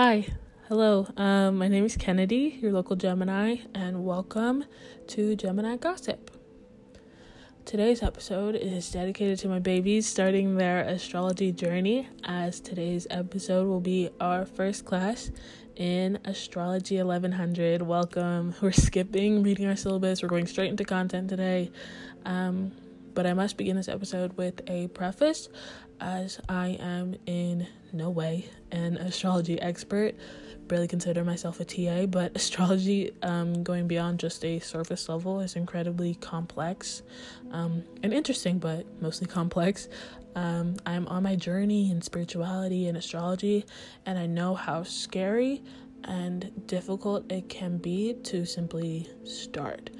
Hi, hello. Um, my name is Kennedy, your local Gemini, and welcome to Gemini Gossip. Today's episode is dedicated to my babies starting their astrology journey, as today's episode will be our first class in Astrology 1100. Welcome. We're skipping reading our syllabus, we're going straight into content today. Um, but I must begin this episode with a preface as I am in no way an astrology expert. Barely consider myself a TA, but astrology, um, going beyond just a surface level, is incredibly complex um, and interesting, but mostly complex. Um, I'm on my journey in spirituality and astrology, and I know how scary and difficult it can be to simply start.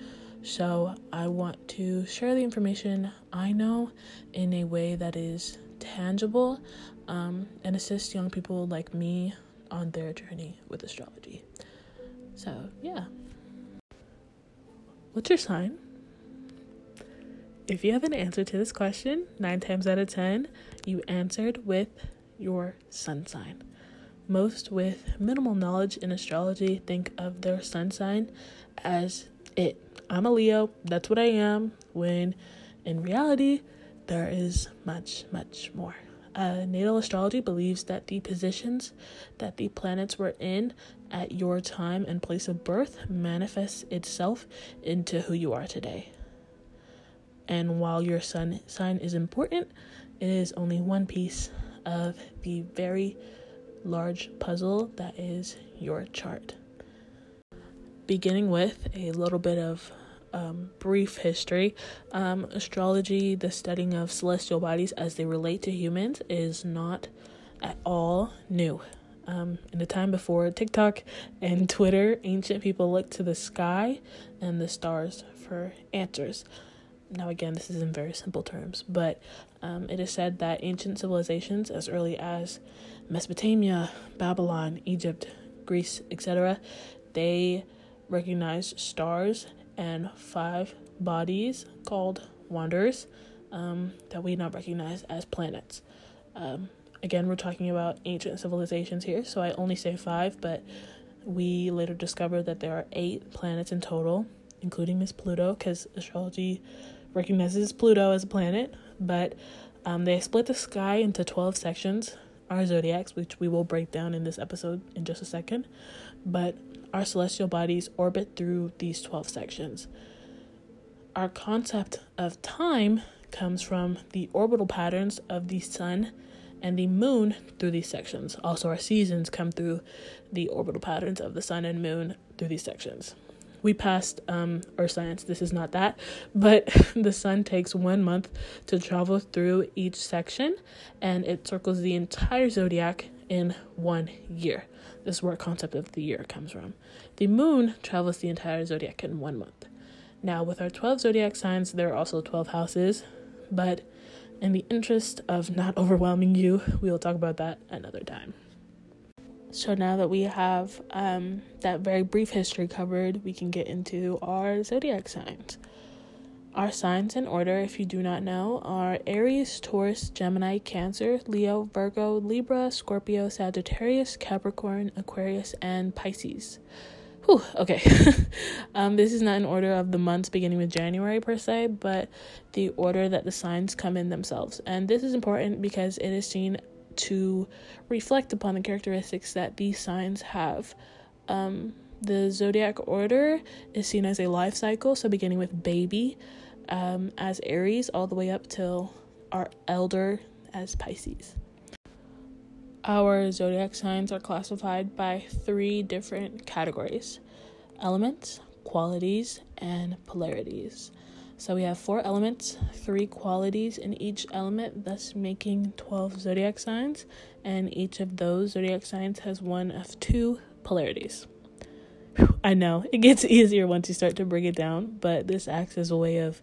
So, I want to share the information I know in a way that is tangible um, and assist young people like me on their journey with astrology. So, yeah. What's your sign? If you have an answer to this question, nine times out of ten, you answered with your sun sign. Most with minimal knowledge in astrology think of their sun sign as it. I'm a Leo, that's what I am, when in reality, there is much, much more. Uh, natal astrology believes that the positions that the planets were in at your time and place of birth manifests itself into who you are today. And while your sun sign is important, it is only one piece of the very large puzzle that is your chart. Beginning with a little bit of um, brief history, um, astrology, the studying of celestial bodies as they relate to humans, is not at all new. Um, in the time before TikTok and Twitter, ancient people looked to the sky and the stars for answers. Now, again, this is in very simple terms, but um, it is said that ancient civilizations, as early as Mesopotamia, Babylon, Egypt, Greece, etc., they recognized stars and five bodies called wanderers um, that we now recognize as planets. Um, again, we're talking about ancient civilizations here, so I only say five, but we later discovered that there are eight planets in total, including Miss Pluto, because astrology recognizes Pluto as a planet. But um, they split the sky into 12 sections, our zodiacs, which we will break down in this episode in just a second. But our celestial bodies orbit through these 12 sections. Our concept of time comes from the orbital patterns of the sun and the moon through these sections. Also, our seasons come through the orbital patterns of the sun and moon through these sections. We passed um, Earth science, this is not that, but the sun takes one month to travel through each section and it circles the entire zodiac in one year. This is concept of the year comes from. The moon travels the entire zodiac in one month. Now, with our 12 zodiac signs, there are also 12 houses, but in the interest of not overwhelming you, we will talk about that another time. So now that we have um, that very brief history covered, we can get into our zodiac signs. Our signs in order, if you do not know, are Aries, Taurus, Gemini, Cancer, Leo, Virgo, Libra, Scorpio, Sagittarius, Capricorn, Aquarius, and Pisces. Whew, okay. um, this is not in order of the months beginning with January per se, but the order that the signs come in themselves. And this is important because it is seen to reflect upon the characteristics that these signs have. Um, the zodiac order is seen as a life cycle, so beginning with baby, um, as Aries all the way up till our elder as Pisces. Our zodiac signs are classified by three different categories elements, qualities, and polarities. So we have four elements, three qualities in each element, thus making 12 zodiac signs, and each of those zodiac signs has one of two polarities. I know it gets easier once you start to bring it down, but this acts as a way of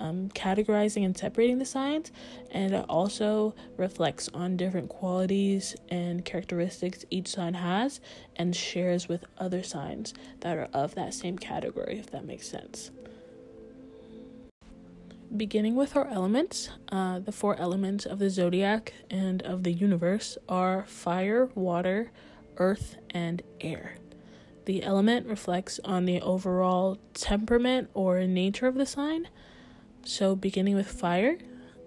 um, categorizing and separating the signs, and it also reflects on different qualities and characteristics each sign has and shares with other signs that are of that same category, if that makes sense. Beginning with our elements, uh, the four elements of the zodiac and of the universe are fire, water, earth and air. The element reflects on the overall temperament or nature of the sign. So, beginning with fire,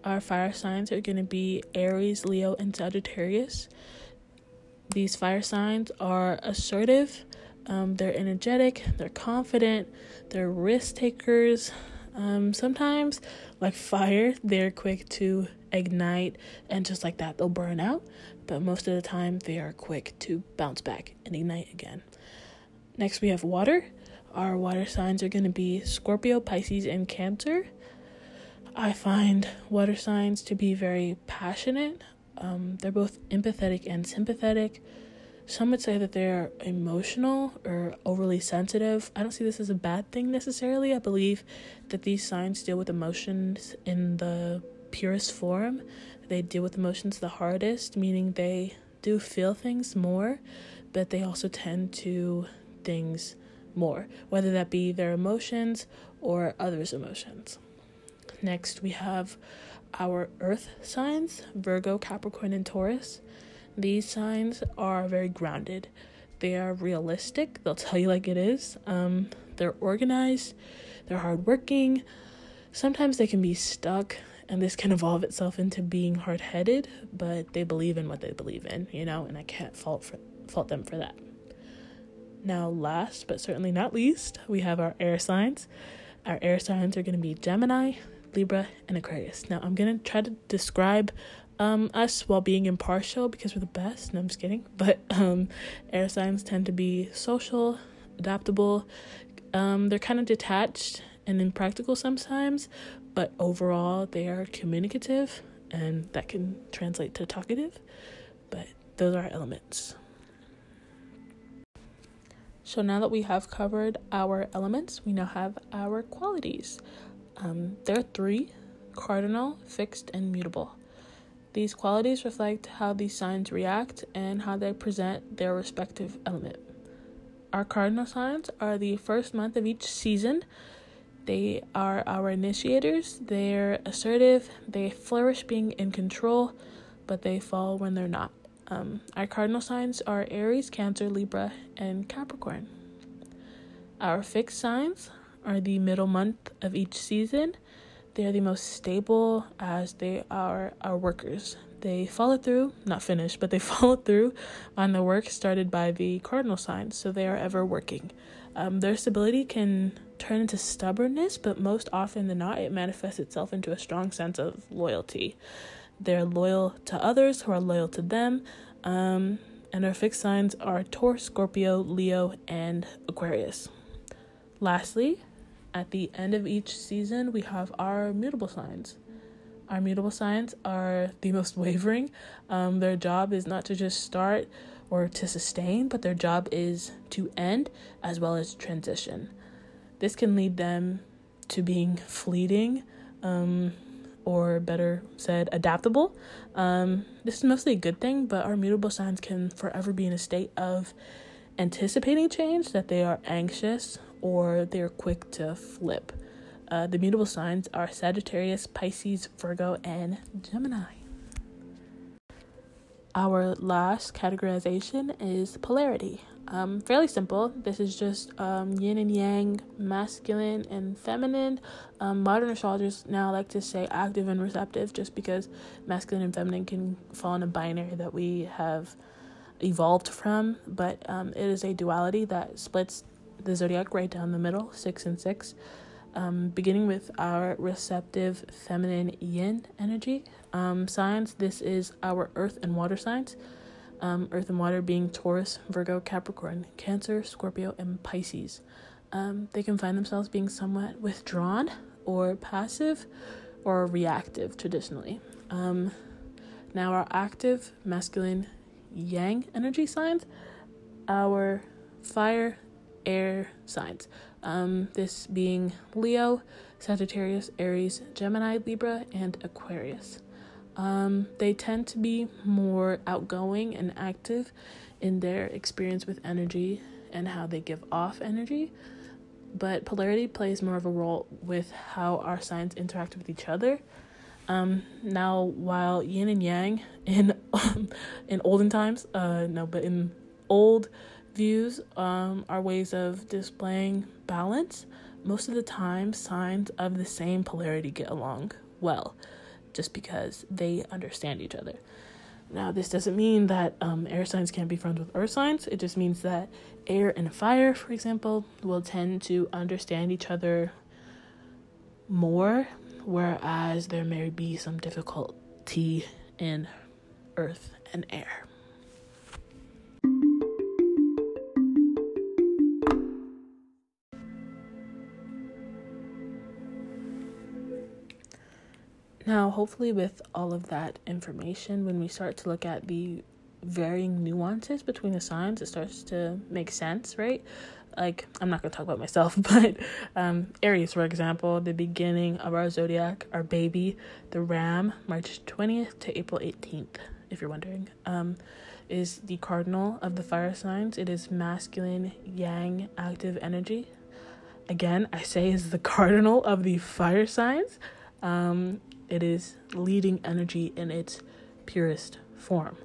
our fire signs are going to be Aries, Leo, and Sagittarius. These fire signs are assertive, um, they're energetic, they're confident, they're risk takers. Um, sometimes, like fire, they're quick to ignite and just like that, they'll burn out. But most of the time, they are quick to bounce back and ignite again. Next, we have water. Our water signs are going to be Scorpio, Pisces, and Cancer. I find water signs to be very passionate. Um, they're both empathetic and sympathetic. Some would say that they're emotional or overly sensitive. I don't see this as a bad thing necessarily. I believe that these signs deal with emotions in the purest form. They deal with emotions the hardest, meaning they do feel things more, but they also tend to things more, whether that be their emotions or others' emotions. Next, we have our earth signs Virgo, Capricorn, and Taurus. These signs are very grounded. They are realistic. They'll tell you like it is. Um, they're organized. They're hardworking. Sometimes they can be stuck, and this can evolve itself into being hard headed. But they believe in what they believe in, you know, and I can't fault for, fault them for that. Now, last but certainly not least, we have our air signs. Our air signs are going to be Gemini, Libra, and Aquarius. Now, I'm going to try to describe um, us while being impartial because we're the best. No, I'm just kidding. But um, air signs tend to be social, adaptable. Um, they're kind of detached and impractical sometimes, but overall, they are communicative, and that can translate to talkative. But those are our elements. So now that we have covered our elements, we now have our qualities. Um, there are three cardinal, fixed, and mutable. These qualities reflect how these signs react and how they present their respective element. Our cardinal signs are the first month of each season. They are our initiators. They're assertive. They flourish being in control, but they fall when they're not. Um, our cardinal signs are Aries, Cancer, Libra, and Capricorn. Our fixed signs are the middle month of each season. They are the most stable as they are our workers. They follow through, not finish, but they follow through on the work started by the cardinal signs, so they are ever working. Um, their stability can turn into stubbornness, but most often than not, it manifests itself into a strong sense of loyalty. They're loyal to others who are loyal to them. Um, and our fixed signs are Taurus, Scorpio, Leo, and Aquarius. Lastly, at the end of each season, we have our mutable signs. Our mutable signs are the most wavering. Um, their job is not to just start or to sustain, but their job is to end as well as transition. This can lead them to being fleeting, um, or better said, adaptable. Um, this is mostly a good thing, but our mutable signs can forever be in a state of anticipating change, that they are anxious or they're quick to flip. Uh, the mutable signs are Sagittarius, Pisces, Virgo, and Gemini. Our last categorization is polarity. Um, fairly simple. This is just um, yin and yang, masculine and feminine. Um, modern astrologers now like to say active and receptive just because masculine and feminine can fall in a binary that we have evolved from, but um, it is a duality that splits the zodiac right down the middle, six and six. Um, beginning with our receptive feminine yin energy um, signs, this is our earth and water signs um, Earth and water being Taurus, Virgo, Capricorn, Cancer, Scorpio, and Pisces. Um, they can find themselves being somewhat withdrawn or passive or reactive traditionally. Um, now, our active masculine yang energy signs, our fire air signs. Um, this being Leo, Sagittarius, Aries, Gemini, Libra, and Aquarius. Um, they tend to be more outgoing and active in their experience with energy and how they give off energy. But polarity plays more of a role with how our signs interact with each other. Um, now, while yin and yang in in olden times, uh, no, but in old views um, are ways of displaying balance, most of the time signs of the same polarity get along well, just because they understand each other. Now, this doesn't mean that um, air signs can't be friends with earth signs. It just means that air and fire, for example, will tend to understand each other more, whereas there may be some difficulty in earth and air. Hopefully, with all of that information, when we start to look at the varying nuances between the signs, it starts to make sense, right? Like, I'm not going to talk about myself, but um, Aries, for example, the beginning of our zodiac, our baby, the ram, March 20th to April 18th, if you're wondering, um, is the cardinal of the fire signs. It is masculine, yang, active energy. Again, I say is the cardinal of the fire signs. Um, it is leading energy in its purest form.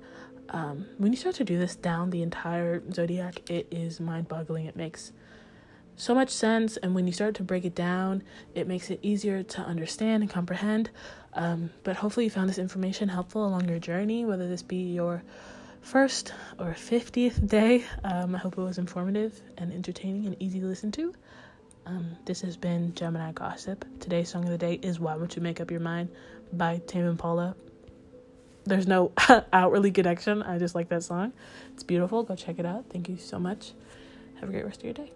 Um, when you start to do this down the entire zodiac, it is mind boggling. It makes so much sense. And when you start to break it down, it makes it easier to understand and comprehend. Um, but hopefully, you found this information helpful along your journey, whether this be your first or 50th day. Um, I hope it was informative and entertaining and easy to listen to. Um, this has been Gemini Gossip. Today's song of the day is Why Won't You Make Up Your Mind by Tame Impala. There's no outwardly connection. I just like that song. It's beautiful. Go check it out. Thank you so much. Have a great rest of your day.